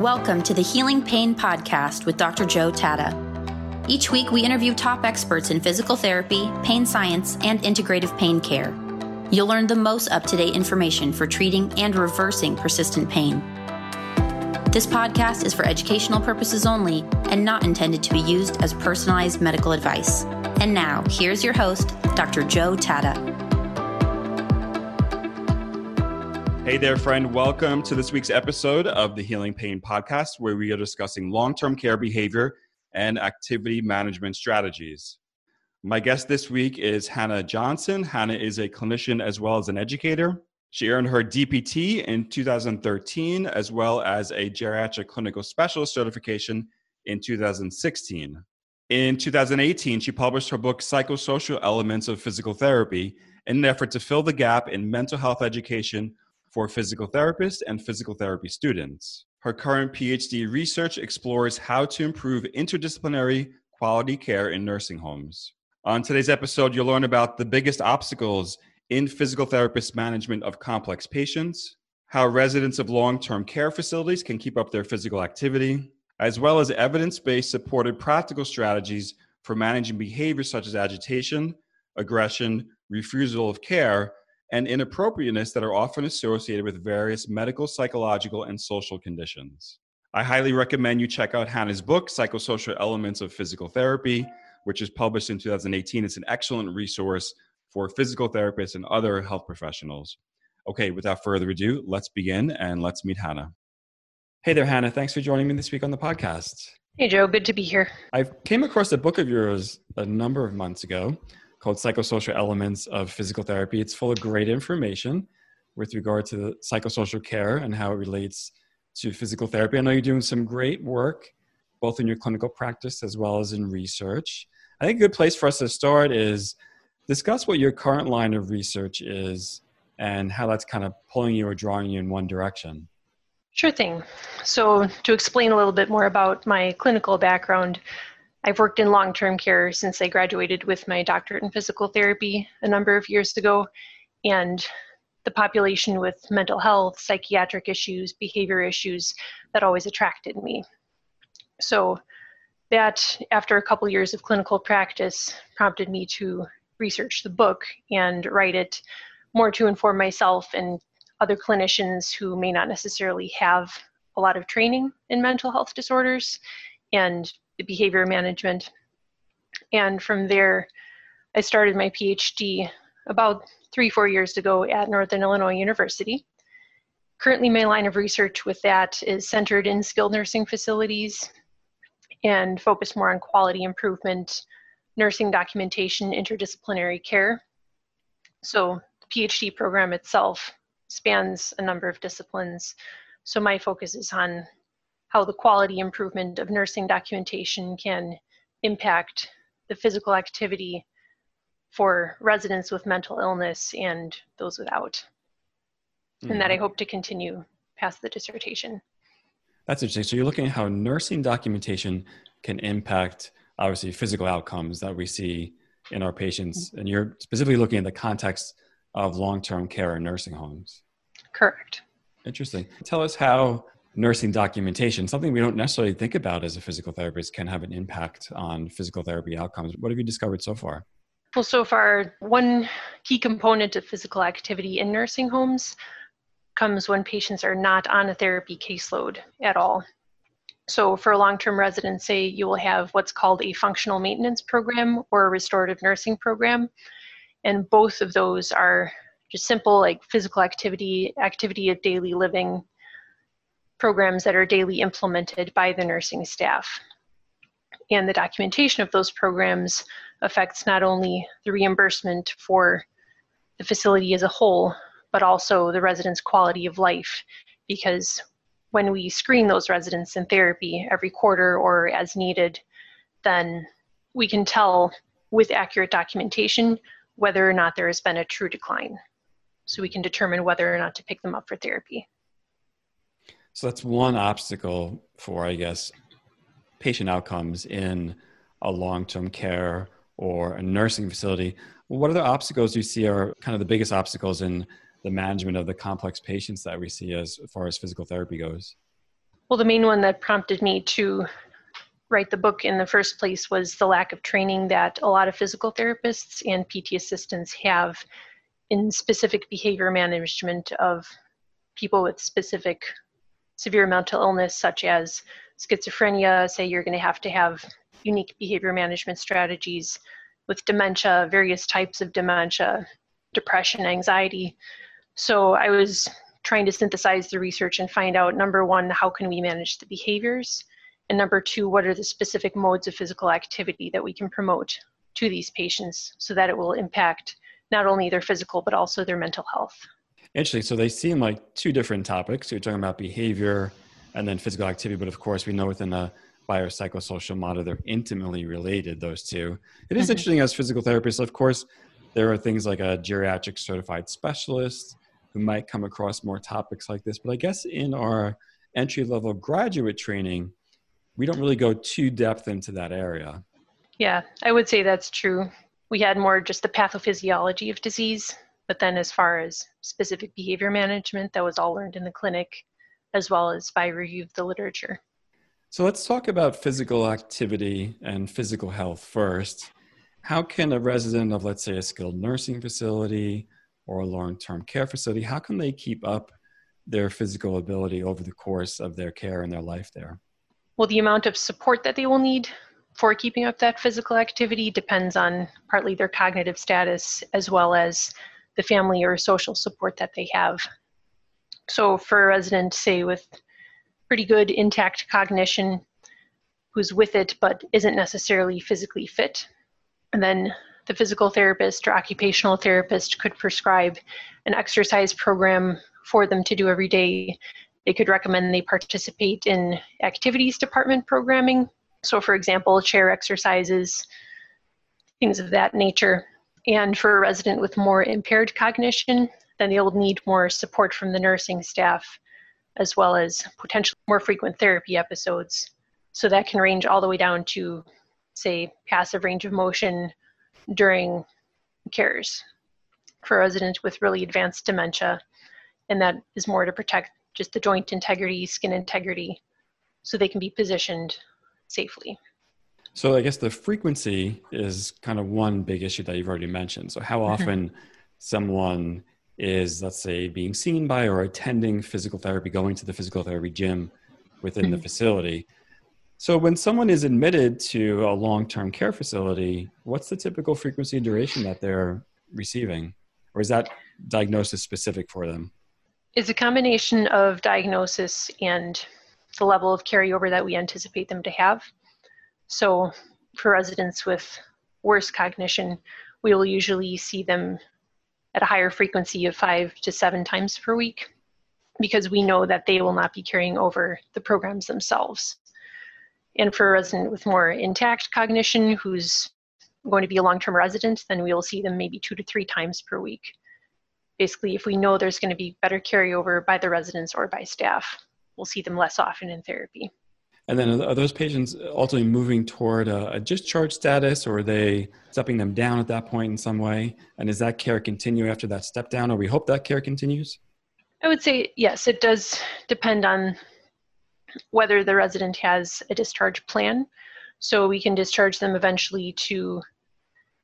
Welcome to the Healing Pain Podcast with Dr. Joe Tata. Each week, we interview top experts in physical therapy, pain science, and integrative pain care. You'll learn the most up to date information for treating and reversing persistent pain. This podcast is for educational purposes only and not intended to be used as personalized medical advice. And now, here's your host, Dr. Joe Tata. Hey there, friend. Welcome to this week's episode of the Healing Pain Podcast, where we are discussing long term care behavior and activity management strategies. My guest this week is Hannah Johnson. Hannah is a clinician as well as an educator. She earned her DPT in 2013, as well as a geriatric clinical specialist certification in 2016. In 2018, she published her book, Psychosocial Elements of Physical Therapy, in an effort to fill the gap in mental health education for physical therapists and physical therapy students. Her current PhD research explores how to improve interdisciplinary quality care in nursing homes. On today's episode, you'll learn about the biggest obstacles in physical therapist management of complex patients, how residents of long term care facilities can keep up their physical activity, as well as evidence based supported practical strategies for managing behaviors such as agitation, aggression, refusal of care, and inappropriateness that are often associated with various medical, psychological, and social conditions. I highly recommend you check out Hannah's book, Psychosocial Elements of Physical Therapy, which is published in 2018. It's an excellent resource for physical therapists and other health professionals. Okay, without further ado, let's begin and let's meet Hannah. Hey there, Hannah. Thanks for joining me this week on the podcast. Hey, Joe. Good to be here. I came across a book of yours a number of months ago called Psychosocial Elements of Physical Therapy. It's full of great information with regard to the psychosocial care and how it relates to physical therapy. I know you're doing some great work both in your clinical practice as well as in research. I think a good place for us to start is discuss what your current line of research is and how that's kind of pulling you or drawing you in one direction. Sure thing. So, to explain a little bit more about my clinical background, I've worked in long term care since I graduated with my doctorate in physical therapy a number of years ago. And the population with mental health, psychiatric issues, behavior issues that always attracted me. So, that after a couple years of clinical practice prompted me to research the book and write it more to inform myself and other clinicians who may not necessarily have a lot of training in mental health disorders and the behavior management. And from there, I started my PhD about three, four years ago at Northern Illinois University. Currently, my line of research with that is centered in skilled nursing facilities and focused more on quality improvement, nursing documentation, interdisciplinary care. So, the PhD program itself spans a number of disciplines. So, my focus is on how the quality improvement of nursing documentation can impact the physical activity for residents with mental illness and those without. Mm-hmm. And that I mm-hmm. hope to continue past the dissertation. That's interesting. So you're looking at how nursing documentation can impact obviously physical outcomes that we see in our patients, mm-hmm. and you're specifically looking at the context of long-term care in nursing homes. Correct. Interesting. Tell us how nursing documentation, something we don't necessarily think about as a physical therapist, can have an impact on physical therapy outcomes. What have you discovered so far? Well, so far, one key component of physical activity in nursing homes comes when patients are not on a therapy caseload at all. So, for a long term residents, say you will have what's called a functional maintenance program or a restorative nursing program. And both of those are just simple, like physical activity, activity of daily living programs that are daily implemented by the nursing staff. And the documentation of those programs affects not only the reimbursement for the facility as a whole, but also the residents' quality of life. Because when we screen those residents in therapy every quarter or as needed, then we can tell with accurate documentation whether or not there has been a true decline. So we can determine whether or not to pick them up for therapy. So that's one obstacle for, I guess, patient outcomes in a long term care or a nursing facility. What other obstacles do you see are kind of the biggest obstacles in the management of the complex patients that we see as far as physical therapy goes? Well, the main one that prompted me to write the book in the first place was the lack of training that a lot of physical therapists and PT assistants have in specific behavior management of people with specific severe mental illness, such as schizophrenia. Say you're going to have to have unique behavior management strategies with dementia, various types of dementia, depression, anxiety. So I was trying to synthesize the research and find out number one, how can we manage the behaviors? And number two, what are the specific modes of physical activity that we can promote to these patients so that it will impact not only their physical but also their mental health. Interesting. So they seem like two different topics. You're talking about behavior and then physical activity, but of course, we know within a biopsychosocial model they're intimately related. Those two. It is mm-hmm. interesting as physical therapists. Of course, there are things like a geriatric certified specialist who might come across more topics like this. But I guess in our entry level graduate training, we don't really go too depth into that area. Yeah, I would say that's true. We had more just the pathophysiology of disease, but then as far as specific behavior management, that was all learned in the clinic as well as by review of the literature. So let's talk about physical activity and physical health first. How can a resident of, let's say, a skilled nursing facility or a long-term care facility, how can they keep up their physical ability over the course of their care and their life there? Well, the amount of support that they will need for keeping up that physical activity depends on partly their cognitive status as well as the family or social support that they have. So, for a resident, say, with pretty good intact cognition, who's with it but isn't necessarily physically fit, and then the physical therapist or occupational therapist could prescribe an exercise program for them to do every day they could recommend they participate in activities department programming. So, for example, chair exercises, things of that nature. And for a resident with more impaired cognition, then they'll need more support from the nursing staff, as well as potentially more frequent therapy episodes. So that can range all the way down to, say, passive range of motion during cares for a resident with really advanced dementia. And that is more to protect just the joint integrity, skin integrity, so they can be positioned safely. So I guess the frequency is kind of one big issue that you've already mentioned. So how mm-hmm. often someone is, let's say, being seen by or attending physical therapy, going to the physical therapy gym within mm-hmm. the facility. So when someone is admitted to a long-term care facility, what's the typical frequency and duration that they're receiving? Or is that diagnosis specific for them? is a combination of diagnosis and the level of carryover that we anticipate them to have. So, for residents with worse cognition, we will usually see them at a higher frequency of five to seven times per week because we know that they will not be carrying over the programs themselves. And for a resident with more intact cognition who's going to be a long term resident, then we will see them maybe two to three times per week basically if we know there's going to be better carryover by the residents or by staff, we'll see them less often in therapy. And then are those patients ultimately moving toward a, a discharge status or are they stepping them down at that point in some way? And does that care continue after that step down or we hope that care continues? I would say yes, it does depend on whether the resident has a discharge plan. So we can discharge them eventually to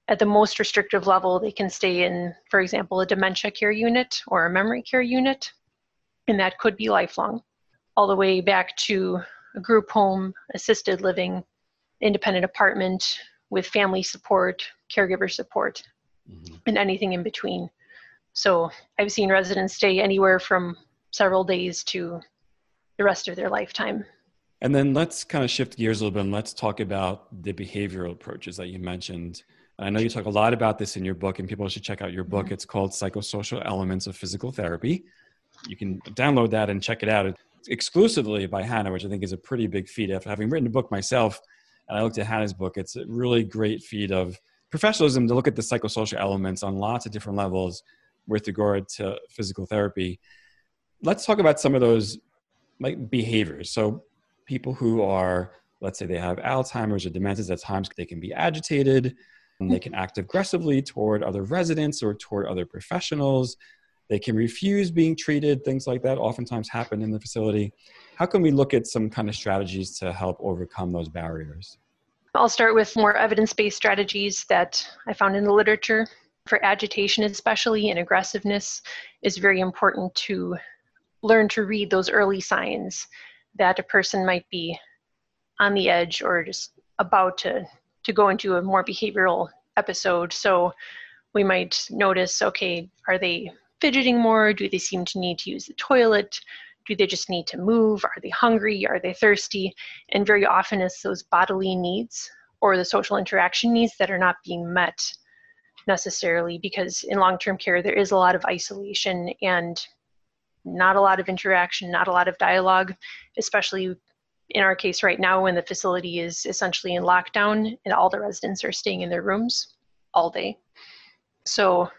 at the most restrictive level, they can stay in, for example, a dementia care unit or a memory care unit, and that could be lifelong, all the way back to a group home, assisted living, independent apartment with family support, caregiver support, mm-hmm. and anything in between. So I've seen residents stay anywhere from several days to the rest of their lifetime. And then let's kind of shift gears a little bit and let's talk about the behavioral approaches that you mentioned. I know you talk a lot about this in your book, and people should check out your book. Mm-hmm. It's called Psychosocial Elements of Physical Therapy. You can download that and check it out. Exclusively by Hannah, which I think is a pretty big feat. After having written a book myself, and I looked at Hannah's book, it's a really great feat of professionalism to look at the psychosocial elements on lots of different levels with regard to physical therapy. Let's talk about some of those like behaviors. So people who are, let's say they have Alzheimer's or dementia, at times they can be agitated and they hmm. can act aggressively toward other residents or toward other professionals. They can refuse being treated, things like that oftentimes happen in the facility. how can we look at some kind of strategies to help overcome those barriers? I'll start with more evidence based strategies that I found in the literature. For agitation, especially, and aggressiveness, is very important to learn to read those early signs that a person might be on the edge or just about to, to go into a more behavioral episode. So we might notice okay, are they fidgeting more? Do they seem to need to use the toilet? Do they just need to move? Are they hungry? Are they thirsty? And very often it's those bodily needs or the social interaction needs that are not being met necessarily because in long-term care there is a lot of isolation and not a lot of interaction, not a lot of dialogue, especially in our case right now when the facility is essentially in lockdown and all the residents are staying in their rooms all day. So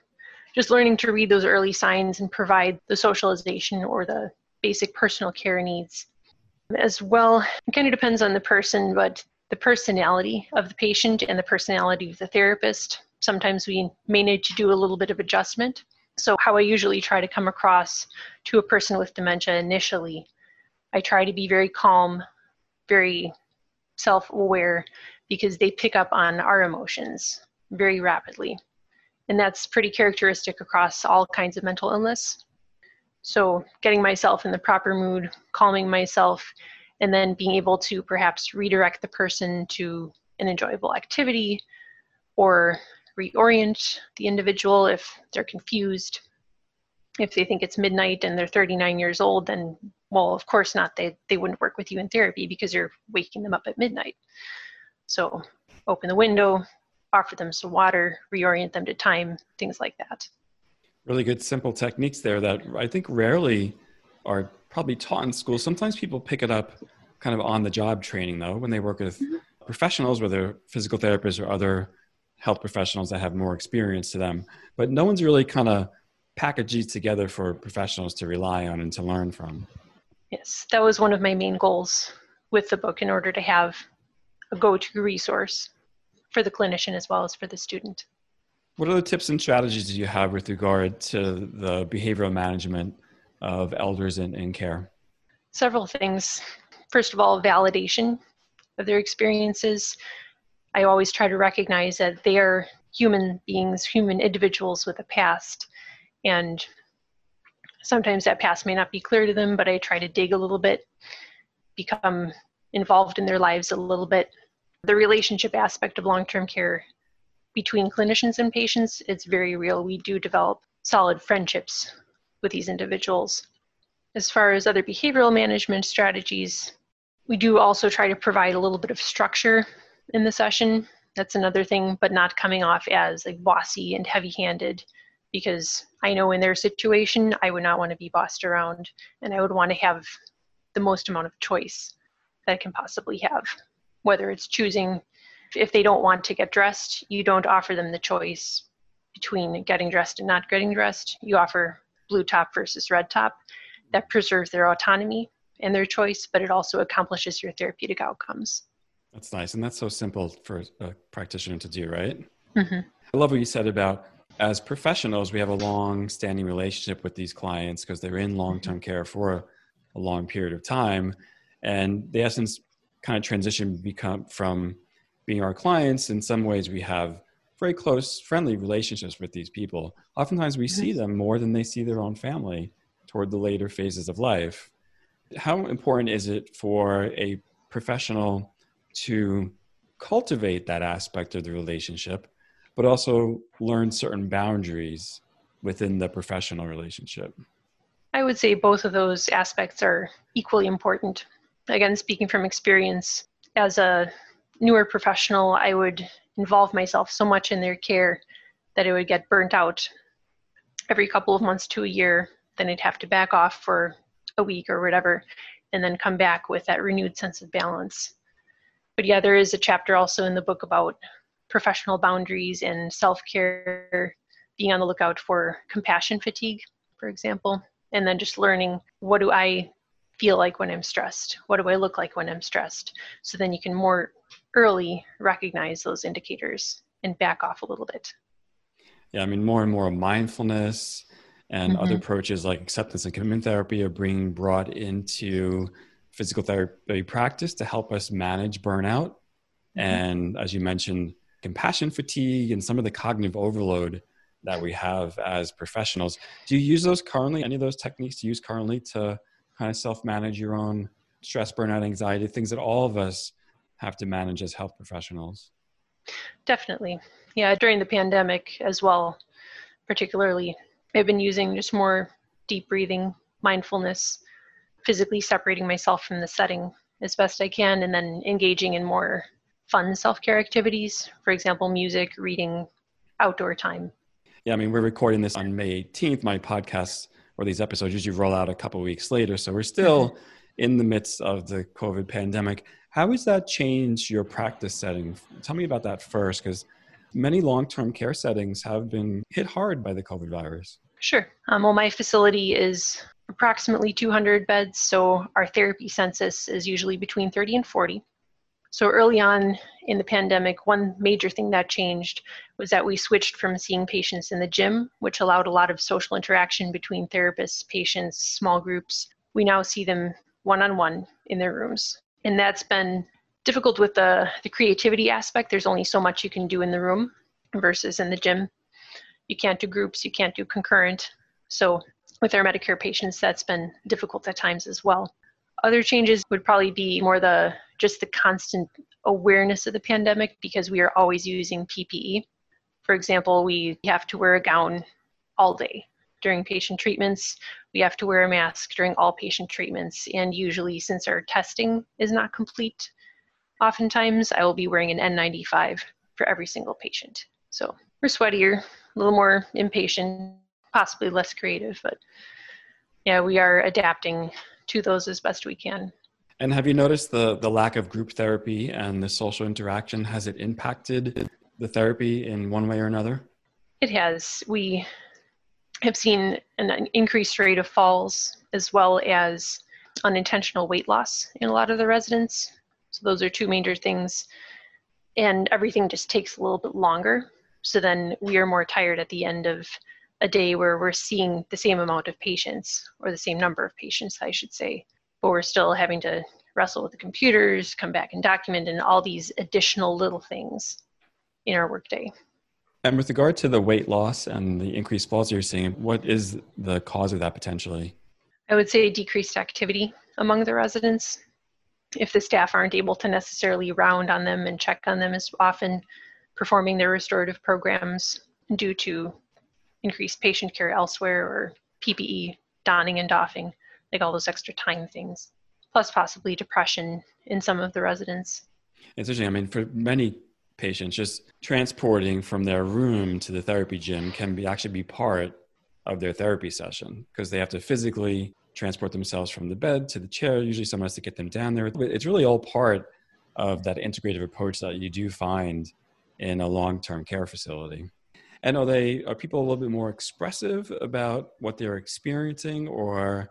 just learning to read those early signs and provide the socialization or the basic personal care needs as well. It kind of depends on the person, but the personality of the patient and the personality of the therapist. Sometimes we may need to do a little bit of adjustment. So, how I usually try to come across to a person with dementia initially, I try to be very calm, very self aware, because they pick up on our emotions very rapidly. And that's pretty characteristic across all kinds of mental illness. So, getting myself in the proper mood, calming myself, and then being able to perhaps redirect the person to an enjoyable activity or reorient the individual if they're confused. If they think it's midnight and they're 39 years old, then, well, of course not. They, they wouldn't work with you in therapy because you're waking them up at midnight. So, open the window, offer them some water, reorient them to time, things like that really good simple techniques there that I think rarely are probably taught in school. Sometimes people pick it up kind of on the job training though when they work with mm-hmm. professionals, whether physical therapists or other health professionals that have more experience to them. But no one's really kind of packaged these together for professionals to rely on and to learn from. Yes, that was one of my main goals with the book in order to have a go to resource for the clinician as well as for the student. What other tips and strategies do you have with regard to the behavioral management of elders in, in care? Several things. First of all, validation of their experiences. I always try to recognize that they are human beings, human individuals with a past. And sometimes that past may not be clear to them, but I try to dig a little bit, become involved in their lives a little bit. The relationship aspect of long term care between clinicians and patients, it's very real. We do develop solid friendships with these individuals. As far as other behavioral management strategies, we do also try to provide a little bit of structure in the session. That's another thing, but not coming off as like bossy and heavy handed because I know in their situation, I would not want to be bossed around and I would want to have the most amount of choice that I can possibly have, whether it's choosing if they don't want to get dressed, you don't offer them the choice between getting dressed and not getting dressed. You offer blue top versus red top. That preserves their autonomy and their choice, but it also accomplishes your therapeutic outcomes. That's nice. And that's so simple for a practitioner to do, right? Mm-hmm. I love what you said about as professionals, we have a long standing relationship with these clients because they're in long term care for a, a, long period of time. And the essence kind of transition become from being our clients, in some ways we have very close, friendly relationships with these people. Oftentimes we see them more than they see their own family toward the later phases of life. How important is it for a professional to cultivate that aspect of the relationship, but also learn certain boundaries within the professional relationship? I would say both of those aspects are equally important. Again, speaking from experience, as a newer professional, I would involve myself so much in their care that it would get burnt out every couple of months to a year. Then I'd have to back off for a week or whatever, and then come back with that renewed sense of balance. But yeah, there is a chapter also in the book about professional boundaries and self care, being on the lookout for compassion fatigue, for example, and then just learning what do I feel like when I'm stressed? What do I look like when I'm stressed? So then you can more early recognize those indicators and back off a little bit. Yeah, I mean, more and more mindfulness and mm-hmm. other approaches like acceptance and commitment therapy are being brought into physical therapy practice to help us manage burnout. Mm-hmm. And as you mentioned, compassion fatigue and some of the cognitive overload that we have as professionals. Do you use those currently? Any of those techniques to use currently to kind of self manage your own stress, burnout, anxiety, things that all of us have to manage as health professionals? Definitely. Yeah, during the pandemic as well, particularly, I've been using just more deep breathing, mindfulness, physically separating myself from the setting as best I can, and then engaging in more fun self care activities. For example, music, reading, outdoor time. Yeah, I mean, we're recording this on May 18th. My podcast or these episodes usually roll out a couple weeks later. So we're still mm-hmm. in the midst of the COVID pandemic. How has that changed your practice setting? Tell me about that first, because many long term care settings have been hit hard by the COVID virus. Sure. Um, well, my facility is approximately 200 beds, so our therapy census is usually between 30 and 40. So early on in the pandemic, one major thing that changed was that we switched from seeing patients in the gym, which allowed a lot of social interaction between therapists, patients, small groups. We now see them one on one in their rooms. And that's been difficult with the, the creativity aspect. There's only so much you can do in the room versus in the gym. You can't do groups, you can't do concurrent. So with our Medicare patients, that's been difficult at times as well. Other changes would probably be more the just the constant awareness of the pandemic because we are always using PPE. For example, we have to wear a gown all day during patient treatments. We have to wear a mask during all patient treatments. And usually, since our testing is not complete, oftentimes I will be wearing an N95 for every single patient. So we're sweatier, a little more impatient, possibly less creative, but yeah, we are adapting to those as best we can. And have you noticed the the lack of group therapy and the social interaction? Has it impacted the therapy in one way or another? It has. We have seen an increased rate of falls as well as unintentional weight loss in a lot of the residents. So those are two major things. And everything just takes a little bit longer. So then we are more tired at the end of a day where we're seeing the same amount of patients or the same number of patients, I should say but we're still having to wrestle with the computers, come back and document, and all these additional little things in our workday. And with regard to the weight loss and the increased falls you're seeing, what is the cause of that potentially? I would say decreased activity among the residents. If the staff aren't able to necessarily round on them and check on them as often, performing their restorative programs due to increased patient care elsewhere or PPE donning and doffing like all those extra time things, plus possibly depression in some of the residents. It's interesting. I mean, for many patients, just transporting from their room to the therapy gym can be actually be part of their therapy session because they have to physically transport themselves from the bed to the chair. Usually, someone has to get them down there. It's really all part of that integrative approach that you do find in a long-term care facility. And are they are people a little bit more expressive about what they're experiencing, or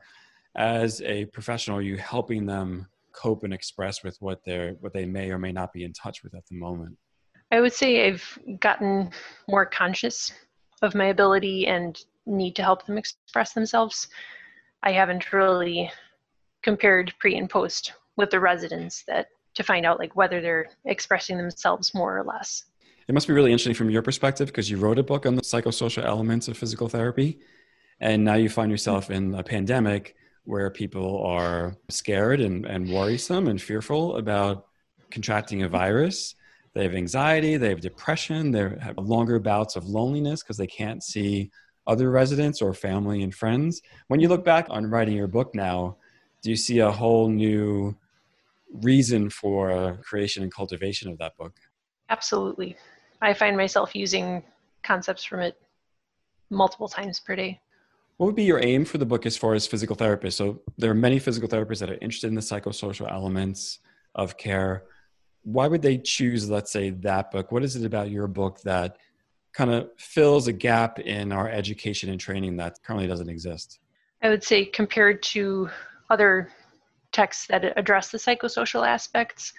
as a professional, are you helping them cope and express with what they're what they may or may not be in touch with at the moment? I would say I've gotten more conscious of my ability and need to help them express themselves. I haven't really compared pre and post with the residents that to find out like whether they're expressing themselves more or less. It must be really interesting from your perspective because you wrote a book on the psychosocial elements of physical therapy and now you find yourself in a pandemic where people are scared and, and worrisome and fearful about contracting a virus. They have anxiety, they have depression, they have longer bouts of loneliness because they can't see other residents or family and friends. When you look back on writing your book now, do you see a whole new reason for creation and cultivation of that book? Absolutely. I find myself using concepts from it multiple times per day. What would be your aim for the book as far as physical therapists? So there are many physical therapists that are interested in the psychosocial elements of care. Why would they choose, let's say, that book? What is it about your book that kind of fills a gap in our education and training that currently doesn't exist? I would say compared to other texts that address the psychosocial aspects,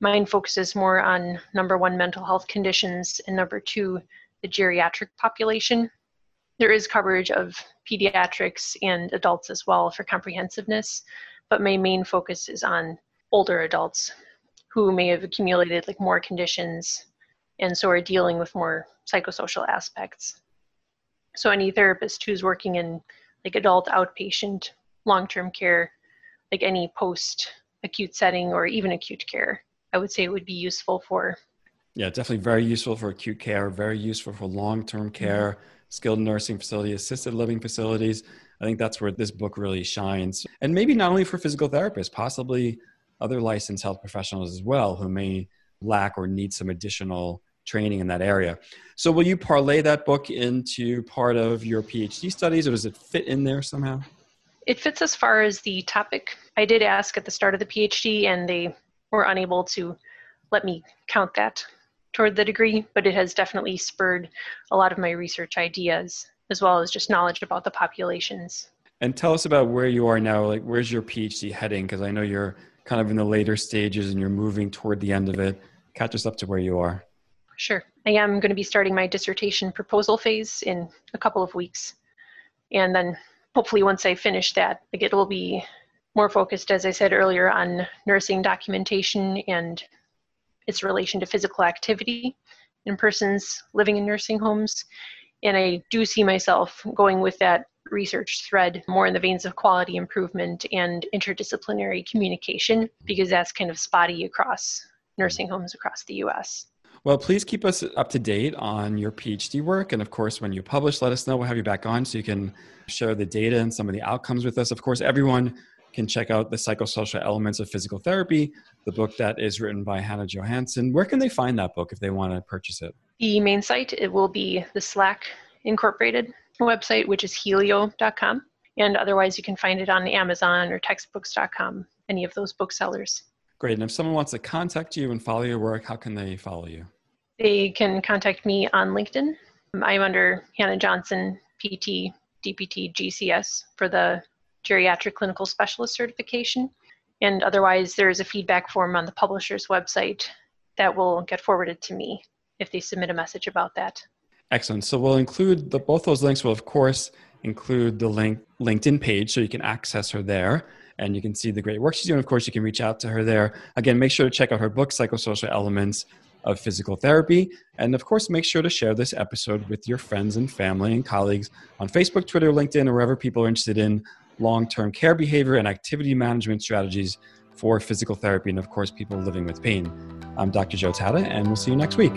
mine focuses more on number one, mental health conditions, and number two, the geriatric population there is coverage of pediatrics and adults as well for comprehensiveness, but my main focus is on older adults who may have accumulated like more conditions and so are dealing with more psychosocial aspects. So any therapist who's working in like adult outpatient long-term care, like any post acute setting or even acute care, I would say it would be useful for. Yeah, definitely very useful for acute care, very useful for long-term mm-hmm. care, skilled nursing facilities, assisted living facilities. I think that's where this book really shines. And maybe not only for physical therapists, possibly other licensed health professionals as well who may lack or need some additional training in that area. So, will you parlay that book into part of your PhD studies, or does it fit in there somehow? It fits as far as the topic. I did ask at the start of the PhD, and they were unable to let me count that toward the degree, but it has definitely spurred a lot of my research ideas, as well as just knowledge about the populations. And tell us about where you are now. Like, where's your PhD heading? Because I know you're kind of in the later stages and you're moving toward the end of it. Catch us up to where you are. Sure. I am going to be starting my dissertation proposal phase in a couple of weeks. And then hopefully once I finish that, like it will be more focused, as I said earlier, on nursing documentation and its relation to physical activity in persons living in nursing homes. And I do see myself going with that research thread more in the veins of quality improvement and interdisciplinary communication because that's kind of spotty across nursing homes across the US. Well, please keep us up to date on your PhD work. And of course, when you publish, let us know. We'll have you back on so you can share the data and some of the outcomes with us. Of course, everyone can check out the psychosocial elements of physical therapy, the book that is written by Hannah Johnson. Where can they find that book if they want to purchase it? The main site, it will be the Slack Incorporated website, which is healio.com. And otherwise, you can find it on Amazon or textbooks.com, any of those booksellers. Great. And if someone wants to contact you and follow your work, how can they follow you? They can contact me on LinkedIn. I'm under Hannah Johnson, PT, DPT, GCS for the Geriatric Clinical Specialist certification. And otherwise, there is a feedback form on the publisher's website that will get forwarded to me if they submit a message about that. Excellent. So we'll include the, both those links. Will of course include the link LinkedIn page, so you can access her there and you can see the great work she's doing. Of course, you can reach out to her there. Again, make sure to check out her book, Psychosocial Elements of Physical Therapy. And of course, make sure to share this episode with your friends and family and colleagues on Facebook, Twitter, LinkedIn, or wherever people are interested in long term care behavior and activity management strategies for physical therapy and, of course, people living with pain. I'm Dr. Joe Tata, and we'll see you next week.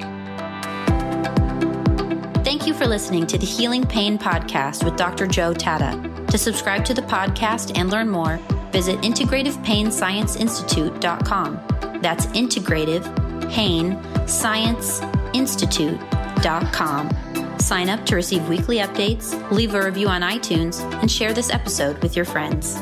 Thank you for listening to the Healing Pain Podcast with Dr. Joe Tata. To subscribe to the podcast and learn more, visit integrativepainscienceinstitute.com. That's integrative pain science institute.com. Sign up to receive weekly updates, leave a review on iTunes, and share this episode with your friends.